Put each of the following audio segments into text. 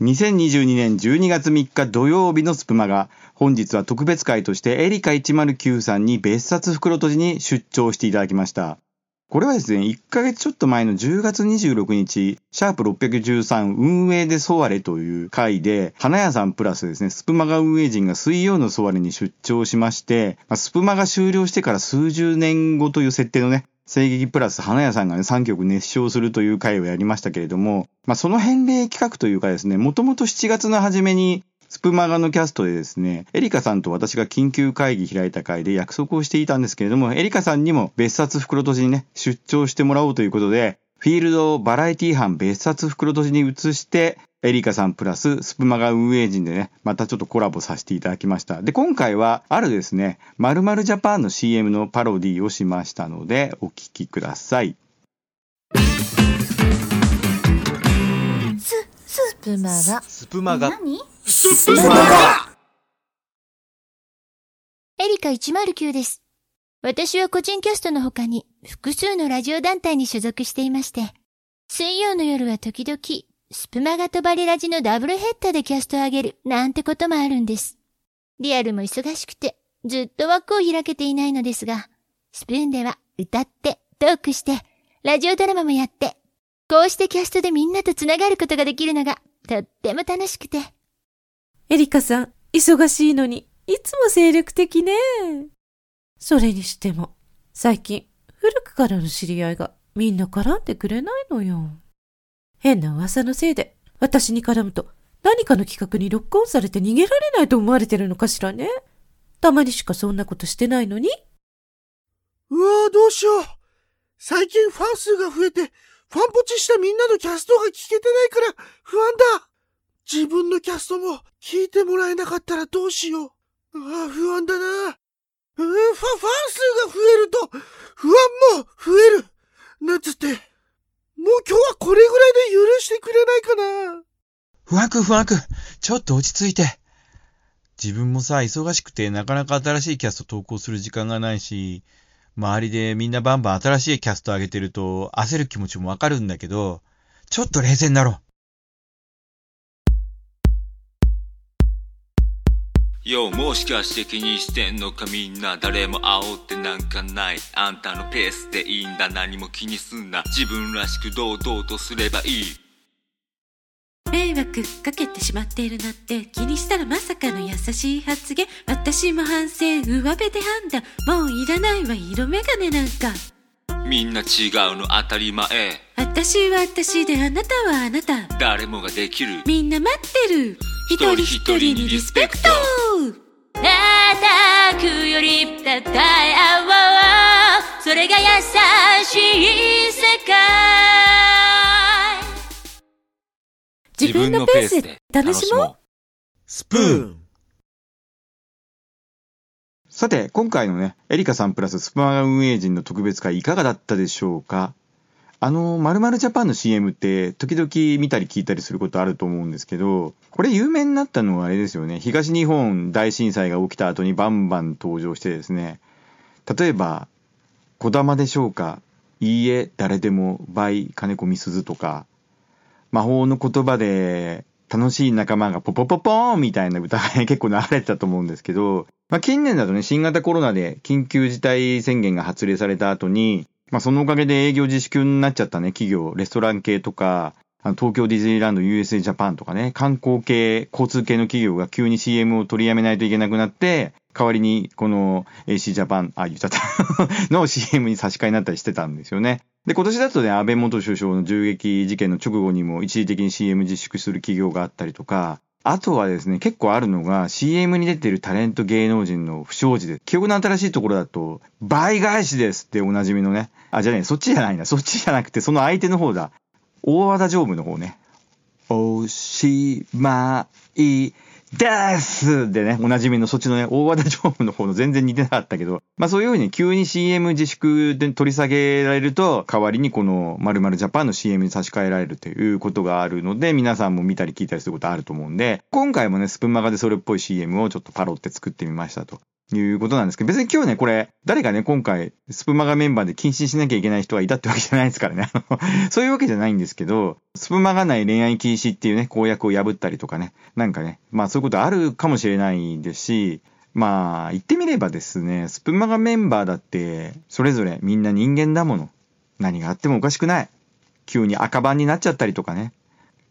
2022年12月3日土曜日のスプマが、本日は特別会としてエリカ109さんに別冊袋閉じに出張していただきました。これはですね、1ヶ月ちょっと前の10月26日、シャープ613運営でソワレという回で、花屋さんプラスですね、スプマガ運営陣が水曜のソワレに出張しまして、スプマが終了してから数十年後という設定のね、声劇プラス花屋さんがね、3曲熱唱するという回をやりましたけれども、まあ、その返礼企画というかですね、もともと7月の初めにスプマガのキャストでですね、エリカさんと私が緊急会議開いた会で約束をしていたんですけれども、エリカさんにも別冊袋閉じにね、出張してもらおうということで、フィールドをバラエティ班別冊袋閉じに移して、エリカさんプラススプマガ運営陣でね、またちょっとコラボさせていただきました。で、今回はあるですね、〇〇ジャパンの CM のパロディをしましたので、お聞きください。ス、スプマガ。スプマガ。何？スプマガエリカ109です。私は個人キャストの他に複数のラジオ団体に所属していまして、水曜の夜は時々、スプマガとバリラジのダブルヘッダーでキャストを上げるなんてこともあるんです。リアルも忙しくて、ずっと枠を開けていないのですが、スプーンでは歌って、トークして、ラジオドラマもやって、こうしてキャストでみんなと繋がることができるのが、とっても楽しくて、エリカさん、忙しいのに、いつも精力的ね。それにしても、最近、古くからの知り合いがみんな絡んでくれないのよ。変な噂のせいで、私に絡むと、何かの企画にロックオンされて逃げられないと思われてるのかしらね。たまにしかそんなことしてないのに。うわぁ、どうしよう。最近ファン数が増えて、ファンポチしたみんなのキャストが聞けてないから不安だ。自分のキャストも聞いてもらえなかったらどうしよう。ああ、不安だな。ファ、ファン数が増えると、不安も増える。なんつって、もう今日はこれぐらいで許してくれないかな。不安不安、ちょっと落ち着いて。自分もさ、忙しくてなかなか新しいキャスト投稿する時間がないし、周りでみんなバンバン新しいキャスト上げてると焦る気持ちもわかるんだけど、ちょっと冷静になろう。ようもしかして気にしてんのか？みんな誰も煽ってなんかない。あんたのペースでいいんだ。何も気にすんな。自分らしく堂々とすればいい。迷惑かけてしまっているなんて気にしたらまさかの優しい発言。私も反省上辺で判断。もういらないわ色眼鏡なんか。みんな違うの当たり前。私は私であなたはあなた。誰もができる。みんな待ってる。一人一人にリスペクト。叩くよりたたえ合おうそれが優しい世界。自分のペースで楽しもう。スプーン。さて、今回のね、エリカさんプラススプマガ運営陣の特別会いかがだったでしょうか？あの、まるジャパンの CM って時々見たり聞いたりすることあると思うんですけど、これ有名になったのはあれですよね。東日本大震災が起きた後にバンバン登場してですね、例えば、小玉でしょうか。いいえ、誰でも、倍、金子みすずとか、魔法の言葉で、楽しい仲間がポポポポーンみたいな歌が、結構流れてたと思うんですけど、まあ、近年だとね、新型コロナで緊急事態宣言が発令された後に、まあ、そのおかげで営業自粛になっちゃったね、企業、レストラン系とか、東京ディズニーランド、USA ジャパンとかね、観光系、交通系の企業が急に CM を取りやめないといけなくなって、代わりにこの AC ジャパン、あ、言っちゃった。の CM に差し替えになったりしてたんですよね。で、今年だとね、安倍元首相の銃撃事件の直後にも一時的に CM 自粛する企業があったりとか、あとはですね、結構あるのが CM に出てるタレント芸能人の不祥事で、記憶の新しいところだと、倍返しですっておなじみのね、あ、じゃねそっちじゃないな、そっちじゃなくて、その相手の方だ。大和田常務の方ね。おしまいですでね、おなじみのそっちのね、大和田常務の方の全然似てなかったけど、まあそういうふうに急に CM 自粛で取り下げられると、代わりにこの〇〇ジャパンの CM に差し替えられるということがあるので、皆さんも見たり聞いたりすることあると思うんで、今回もね、スプンマガでそれっぽい CM をちょっとパロって作ってみましたと。いうことなんですけど、別に今日ね、これ、誰かね、今回、スプマガメンバーで禁止しなきゃいけない人がいたってわけじゃないですからね。そういうわけじゃないんですけど、スプマガ内恋愛禁止っていうね、公約を破ったりとかね、なんかね、まあそういうことあるかもしれないですし、まあ、言ってみればですね、スプマガメンバーだって、それぞれみんな人間だもの。何があってもおかしくない。急に赤番になっちゃったりとかね。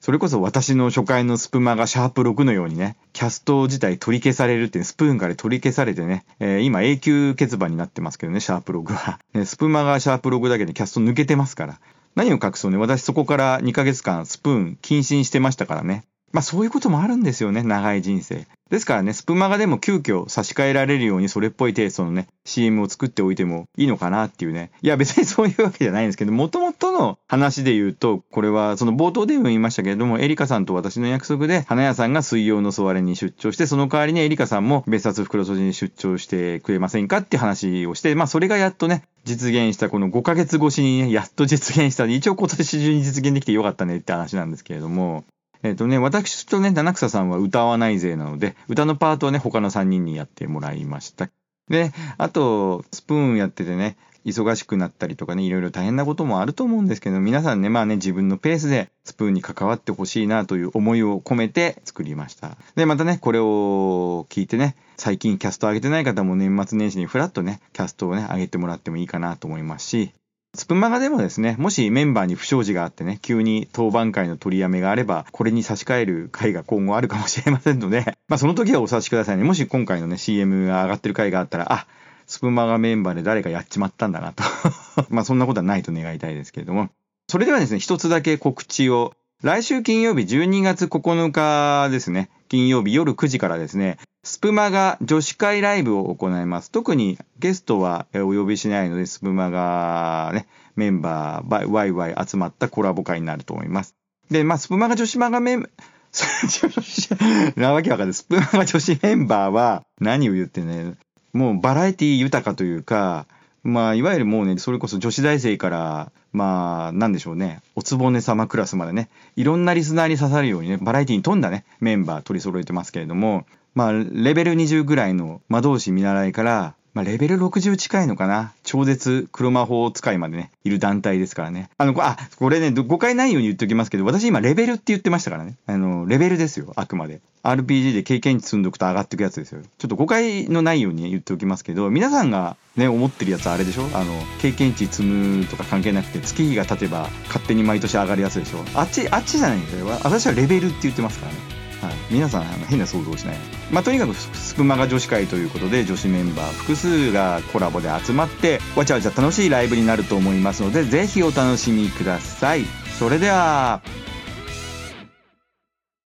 それこそ私の初回のスプマがシャープ6のようにね、キャスト自体取り消されるって、スプーンから取り消されてね、えー、今永久欠番になってますけどね、シャープ6は。ね、スプマがシャープ6だけでキャスト抜けてますから。何を隠そうね、私そこから2ヶ月間スプーン禁止にしてましたからね。まあそういうこともあるんですよね、長い人生。ですからね、スプマガでも急遽差し替えられるようにそれっぽいテイストのね、CM を作っておいてもいいのかなっていうね。いや別にそういうわけじゃないんですけど、もともとの話で言うと、これはその冒頭でも言いましたけれども、エリカさんと私の約束で、花屋さんが水曜のソワレに出張して、その代わりにエリカさんも別冊袋閉じに出張してくれませんかって話をして、まあそれがやっとね、実現したこの5ヶ月越しに、やっと実現した一応今年中に実現できてよかったねって話なんですけれども、えっ、ー、とね、私とね、七草さんは歌わない勢なので、歌のパートはね、他の3人にやってもらいました。で、あと、スプーンやっててね、忙しくなったりとかね、いろいろ大変なこともあると思うんですけど、皆さんね、まあね、自分のペースでスプーンに関わってほしいなという思いを込めて作りました。で、またね、これを聞いてね、最近キャスト上げてない方も年末年始にフラッとね、キャストをね、上げてもらってもいいかなと思いますし、スプマガでもですね、もしメンバーに不祥事があってね、急に当番会の取りやめがあれば、これに差し替える回が今後あるかもしれませんので、まあその時はお察しくださいね。もし今回のね、CM が上がってる回があったら、あ、スプマガメンバーで誰かやっちまったんだなと。まあそんなことはないと願いたいですけれども。それではですね、一つだけ告知を。来週金曜日12月9日ですね、金曜日夜9時からですね、スプマガ女子会ライブを行います。特にゲストはお呼びしないので、スプマガね、メンバー、ワイワイ集まったコラボ会になると思います。で、まあ、スプマガ女子マガメン、なわけわかんない。スプマガ女子メンバーは何を言ってね、もうバラエティ豊かというか、まあ、いわゆるもうね、それこそ女子大生から、まあ、なんでしょうね、おつぼね様クラスまでね、いろんなリスナーに刺さるようにね、バラエティに富んだね、メンバー取り揃えてますけれども、まあ、レベル20ぐらいの魔導士見習いから、まあ、レベル60近いのかな超絶黒魔法使いまでね、いる団体ですからね。あの、あ、これね、誤解ないように言っておきますけど、私今レベルって言ってましたからね。あの、レベルですよ、あくまで。RPG で経験値積んどくと上がっていくやつですよ。ちょっと誤解のないように言っておきますけど、皆さんがね、思ってるやつはあれでしょ？あの、経験値積むとか関係なくて、月日が経てば勝手に毎年上がるやつでしょ？あっち、あっちじゃないんですよ。私はレベルって言ってますからね。はい、皆さんあの変な想像しない。まあ、とにかくスプマが女子会ということで女子メンバー複数がコラボで集まってわちゃわちゃ楽しいライブになると思いますのでぜひお楽しみください。それでは